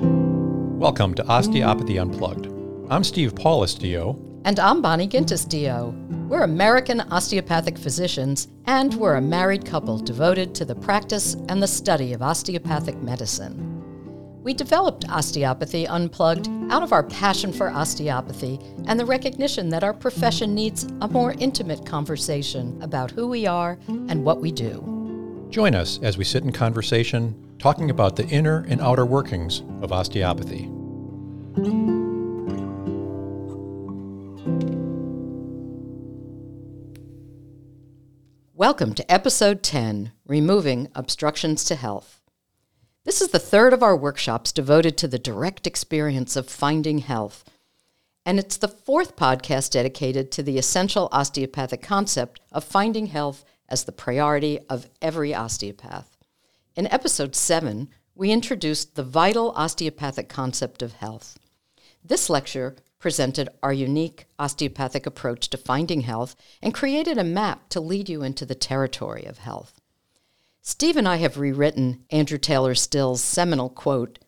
Welcome to Osteopathy Unplugged. I'm Steve Paulus, DO. And I'm Bonnie Gintis, DO. We're American osteopathic physicians, and we're a married couple devoted to the practice and the study of osteopathic medicine. We developed Osteopathy Unplugged out of our passion for osteopathy and the recognition that our profession needs a more intimate conversation about who we are and what we do. Join us as we sit in conversation talking about the inner and outer workings of osteopathy. Welcome to Episode 10 Removing Obstructions to Health. This is the third of our workshops devoted to the direct experience of finding health. And it's the fourth podcast dedicated to the essential osteopathic concept of finding health as the priority of every osteopath. In episode 7, we introduced the vital osteopathic concept of health. This lecture presented our unique osteopathic approach to finding health and created a map to lead you into the territory of health. Steve and I have rewritten Andrew Taylor Still's seminal quote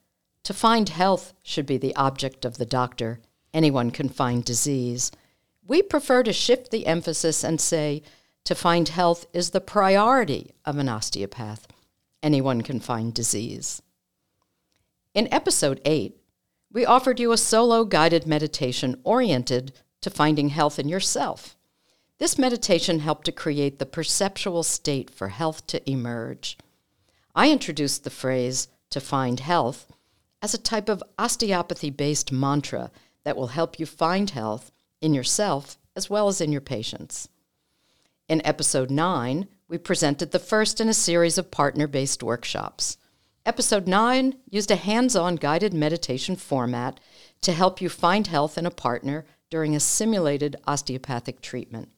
To find health should be the object of the doctor. Anyone can find disease. We prefer to shift the emphasis and say to find health is the priority of an osteopath. Anyone can find disease. In episode 8, we offered you a solo guided meditation oriented to finding health in yourself. This meditation helped to create the perceptual state for health to emerge. I introduced the phrase to find health as a type of osteopathy based mantra that will help you find health in yourself as well as in your patients. In episode 9, we presented the first in a series of partner based workshops. Episode 9 used a hands on guided meditation format to help you find health in a partner during a simulated osteopathic treatment.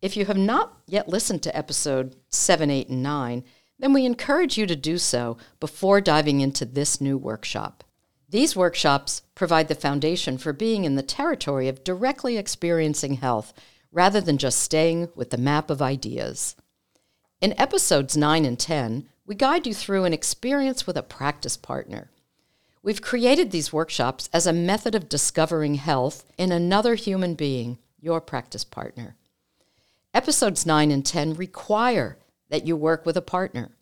If you have not yet listened to episode 7, 8, and 9, then we encourage you to do so before diving into this new workshop. These workshops provide the foundation for being in the territory of directly experiencing health rather than just staying with the map of ideas. In episodes 9 and 10, we guide you through an experience with a practice partner. We've created these workshops as a method of discovering health in another human being, your practice partner. Episodes 9 and 10 require that you work with a partner.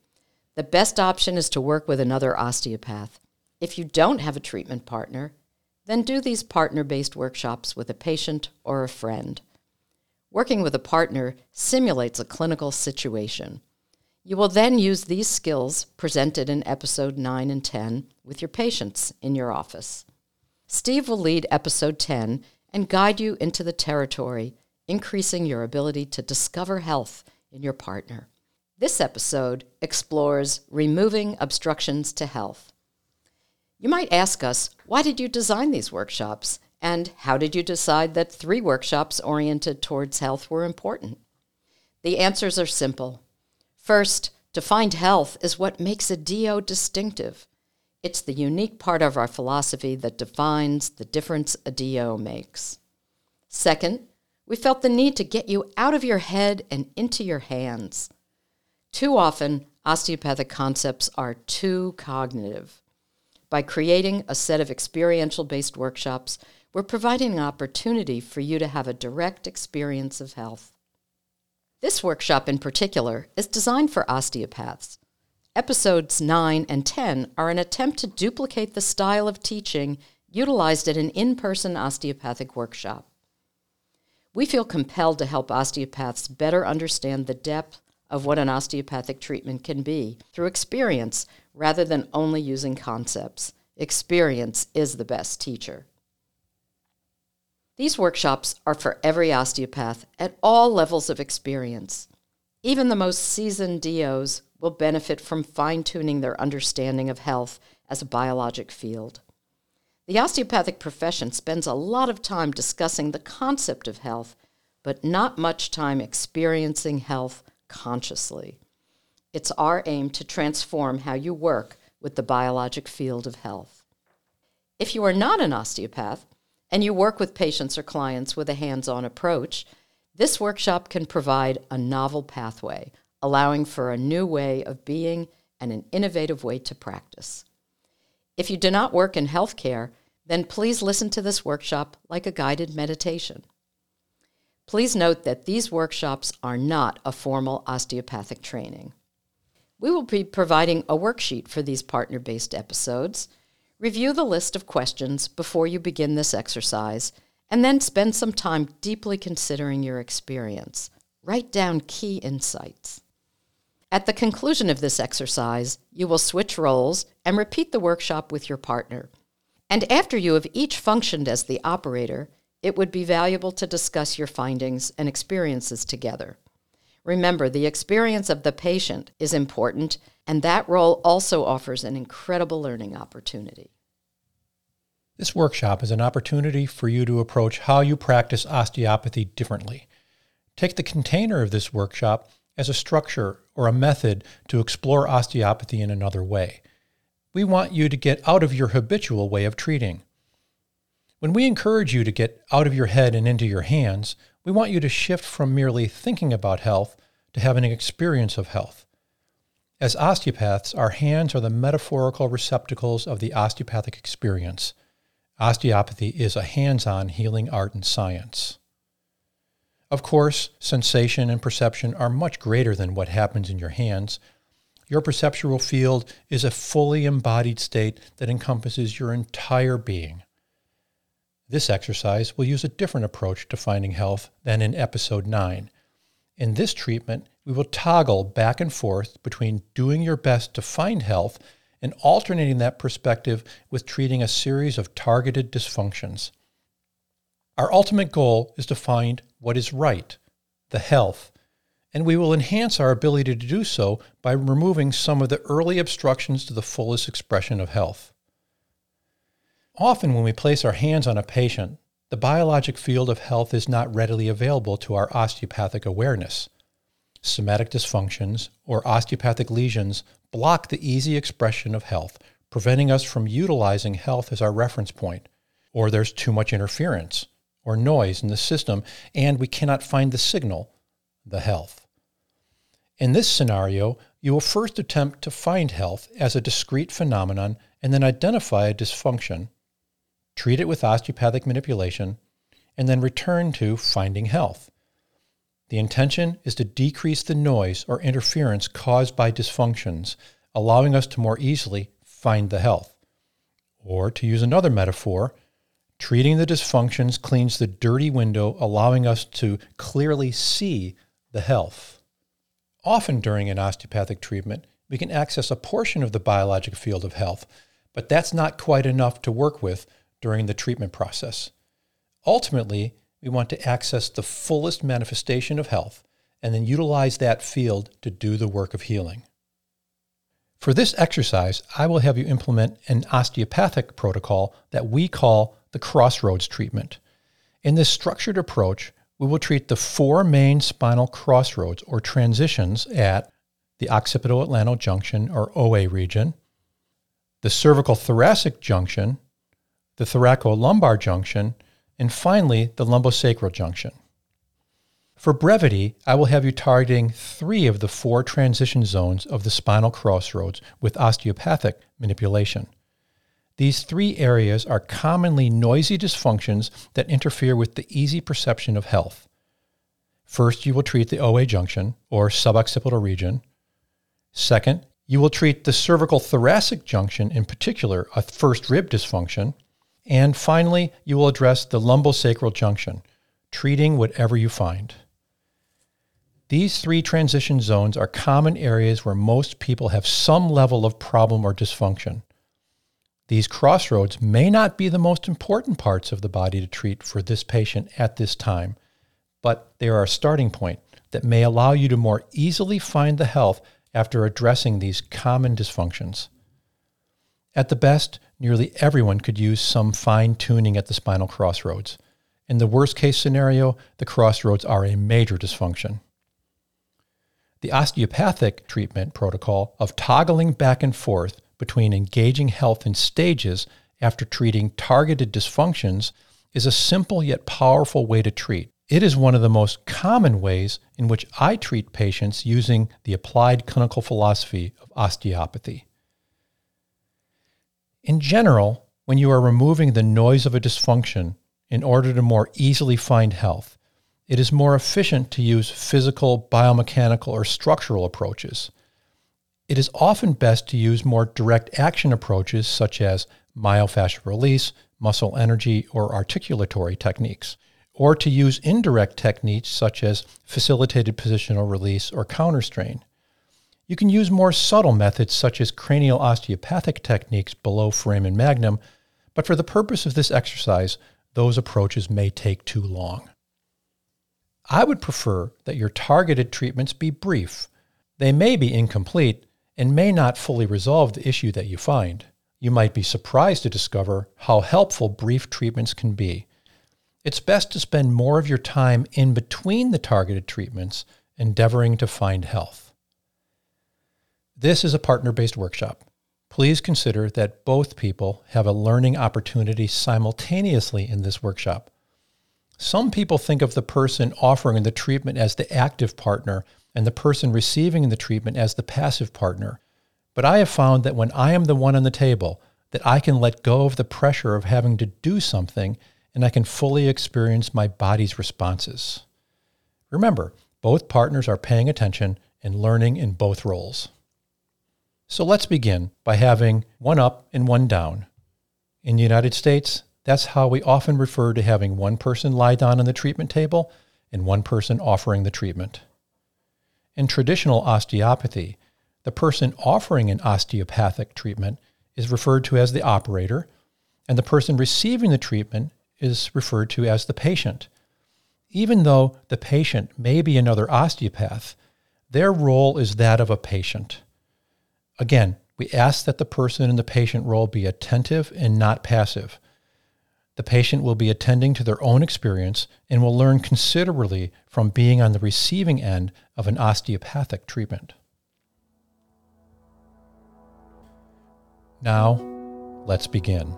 The best option is to work with another osteopath. If you don't have a treatment partner, then do these partner based workshops with a patient or a friend. Working with a partner simulates a clinical situation. You will then use these skills presented in episode 9 and 10 with your patients in your office. Steve will lead episode 10 and guide you into the territory increasing your ability to discover health in your partner. This episode explores removing obstructions to health. You might ask us, why did you design these workshops? And how did you decide that three workshops oriented towards health were important? The answers are simple. First, to find health is what makes a DO distinctive. It's the unique part of our philosophy that defines the difference a DO makes. Second, we felt the need to get you out of your head and into your hands. Too often, osteopathic concepts are too cognitive. By creating a set of experiential based workshops, we're providing an opportunity for you to have a direct experience of health. This workshop in particular is designed for osteopaths. Episodes 9 and 10 are an attempt to duplicate the style of teaching utilized at an in person osteopathic workshop. We feel compelled to help osteopaths better understand the depth of what an osteopathic treatment can be through experience rather than only using concepts. Experience is the best teacher. These workshops are for every osteopath at all levels of experience. Even the most seasoned DOs will benefit from fine tuning their understanding of health as a biologic field. The osteopathic profession spends a lot of time discussing the concept of health, but not much time experiencing health consciously. It's our aim to transform how you work with the biologic field of health. If you are not an osteopath and you work with patients or clients with a hands on approach, this workshop can provide a novel pathway, allowing for a new way of being and an innovative way to practice. If you do not work in healthcare, then please listen to this workshop like a guided meditation. Please note that these workshops are not a formal osteopathic training. We will be providing a worksheet for these partner based episodes. Review the list of questions before you begin this exercise, and then spend some time deeply considering your experience. Write down key insights. At the conclusion of this exercise, you will switch roles and repeat the workshop with your partner. And after you have each functioned as the operator, it would be valuable to discuss your findings and experiences together. Remember, the experience of the patient is important, and that role also offers an incredible learning opportunity. This workshop is an opportunity for you to approach how you practice osteopathy differently. Take the container of this workshop as a structure or a method to explore osteopathy in another way. We want you to get out of your habitual way of treating. When we encourage you to get out of your head and into your hands, we want you to shift from merely thinking about health to having an experience of health. As osteopaths, our hands are the metaphorical receptacles of the osteopathic experience. Osteopathy is a hands on healing art and science. Of course, sensation and perception are much greater than what happens in your hands. Your perceptual field is a fully embodied state that encompasses your entire being. This exercise will use a different approach to finding health than in episode 9. In this treatment, we will toggle back and forth between doing your best to find health and alternating that perspective with treating a series of targeted dysfunctions. Our ultimate goal is to find what is right, the health, and we will enhance our ability to do so by removing some of the early obstructions to the fullest expression of health. Often, when we place our hands on a patient, the biologic field of health is not readily available to our osteopathic awareness. Somatic dysfunctions or osteopathic lesions block the easy expression of health, preventing us from utilizing health as our reference point. Or there's too much interference or noise in the system, and we cannot find the signal, the health. In this scenario, you will first attempt to find health as a discrete phenomenon and then identify a dysfunction treat it with osteopathic manipulation, and then return to finding health. The intention is to decrease the noise or interference caused by dysfunctions, allowing us to more easily find the health. Or, to use another metaphor, treating the dysfunctions cleans the dirty window, allowing us to clearly see the health. Often during an osteopathic treatment, we can access a portion of the biologic field of health, but that's not quite enough to work with during the treatment process. Ultimately, we want to access the fullest manifestation of health and then utilize that field to do the work of healing. For this exercise, I will have you implement an osteopathic protocol that we call the crossroads treatment. In this structured approach, we will treat the four main spinal crossroads or transitions at the occipital-atlantal junction or OA region, the cervical thoracic junction the thoracolumbar junction, and finally the lumbosacral junction. For brevity, I will have you targeting three of the four transition zones of the spinal crossroads with osteopathic manipulation. These three areas are commonly noisy dysfunctions that interfere with the easy perception of health. First, you will treat the OA junction, or suboccipital region. Second, you will treat the cervical thoracic junction, in particular, a first rib dysfunction. And finally, you will address the lumbosacral junction, treating whatever you find. These three transition zones are common areas where most people have some level of problem or dysfunction. These crossroads may not be the most important parts of the body to treat for this patient at this time, but they are a starting point that may allow you to more easily find the health after addressing these common dysfunctions. At the best, nearly everyone could use some fine tuning at the spinal crossroads. In the worst case scenario, the crossroads are a major dysfunction. The osteopathic treatment protocol of toggling back and forth between engaging health in stages after treating targeted dysfunctions is a simple yet powerful way to treat. It is one of the most common ways in which I treat patients using the applied clinical philosophy of osteopathy. In general, when you are removing the noise of a dysfunction in order to more easily find health, it is more efficient to use physical, biomechanical, or structural approaches. It is often best to use more direct action approaches such as myofascial release, muscle energy, or articulatory techniques, or to use indirect techniques such as facilitated positional release or counterstrain. You can use more subtle methods such as cranial osteopathic techniques below foramen magnum, but for the purpose of this exercise, those approaches may take too long. I would prefer that your targeted treatments be brief. They may be incomplete and may not fully resolve the issue that you find. You might be surprised to discover how helpful brief treatments can be. It's best to spend more of your time in between the targeted treatments endeavoring to find health. This is a partner based workshop. Please consider that both people have a learning opportunity simultaneously in this workshop. Some people think of the person offering the treatment as the active partner and the person receiving the treatment as the passive partner. But I have found that when I am the one on the table, that I can let go of the pressure of having to do something and I can fully experience my body's responses. Remember, both partners are paying attention and learning in both roles. So let's begin by having one up and one down. In the United States, that's how we often refer to having one person lie down on the treatment table and one person offering the treatment. In traditional osteopathy, the person offering an osteopathic treatment is referred to as the operator, and the person receiving the treatment is referred to as the patient. Even though the patient may be another osteopath, their role is that of a patient. Again, we ask that the person in the patient role be attentive and not passive. The patient will be attending to their own experience and will learn considerably from being on the receiving end of an osteopathic treatment. Now, let's begin.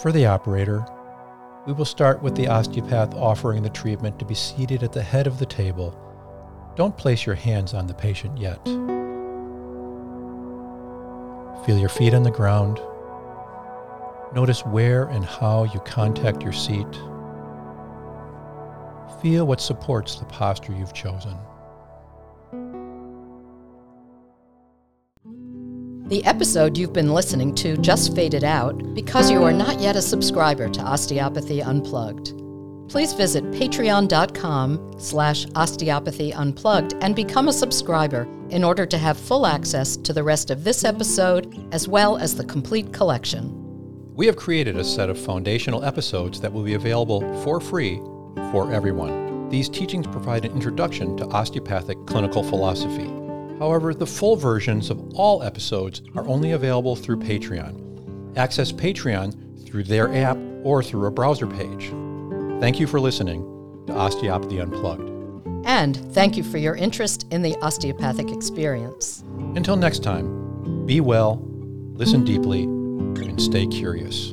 For the operator, we will start with the osteopath offering the treatment to be seated at the head of the table. Don't place your hands on the patient yet. Feel your feet on the ground. Notice where and how you contact your seat. Feel what supports the posture you've chosen. The episode you've been listening to just faded out because you are not yet a subscriber to Osteopathy Unplugged. Please visit patreon.com slash osteopathy unplugged and become a subscriber in order to have full access to the rest of this episode as well as the complete collection. We have created a set of foundational episodes that will be available for free for everyone. These teachings provide an introduction to osteopathic clinical philosophy. However, the full versions of all episodes are only available through Patreon. Access Patreon through their app or through a browser page. Thank you for listening to Osteopathy Unplugged. And thank you for your interest in the osteopathic experience. Until next time, be well, listen deeply, and stay curious.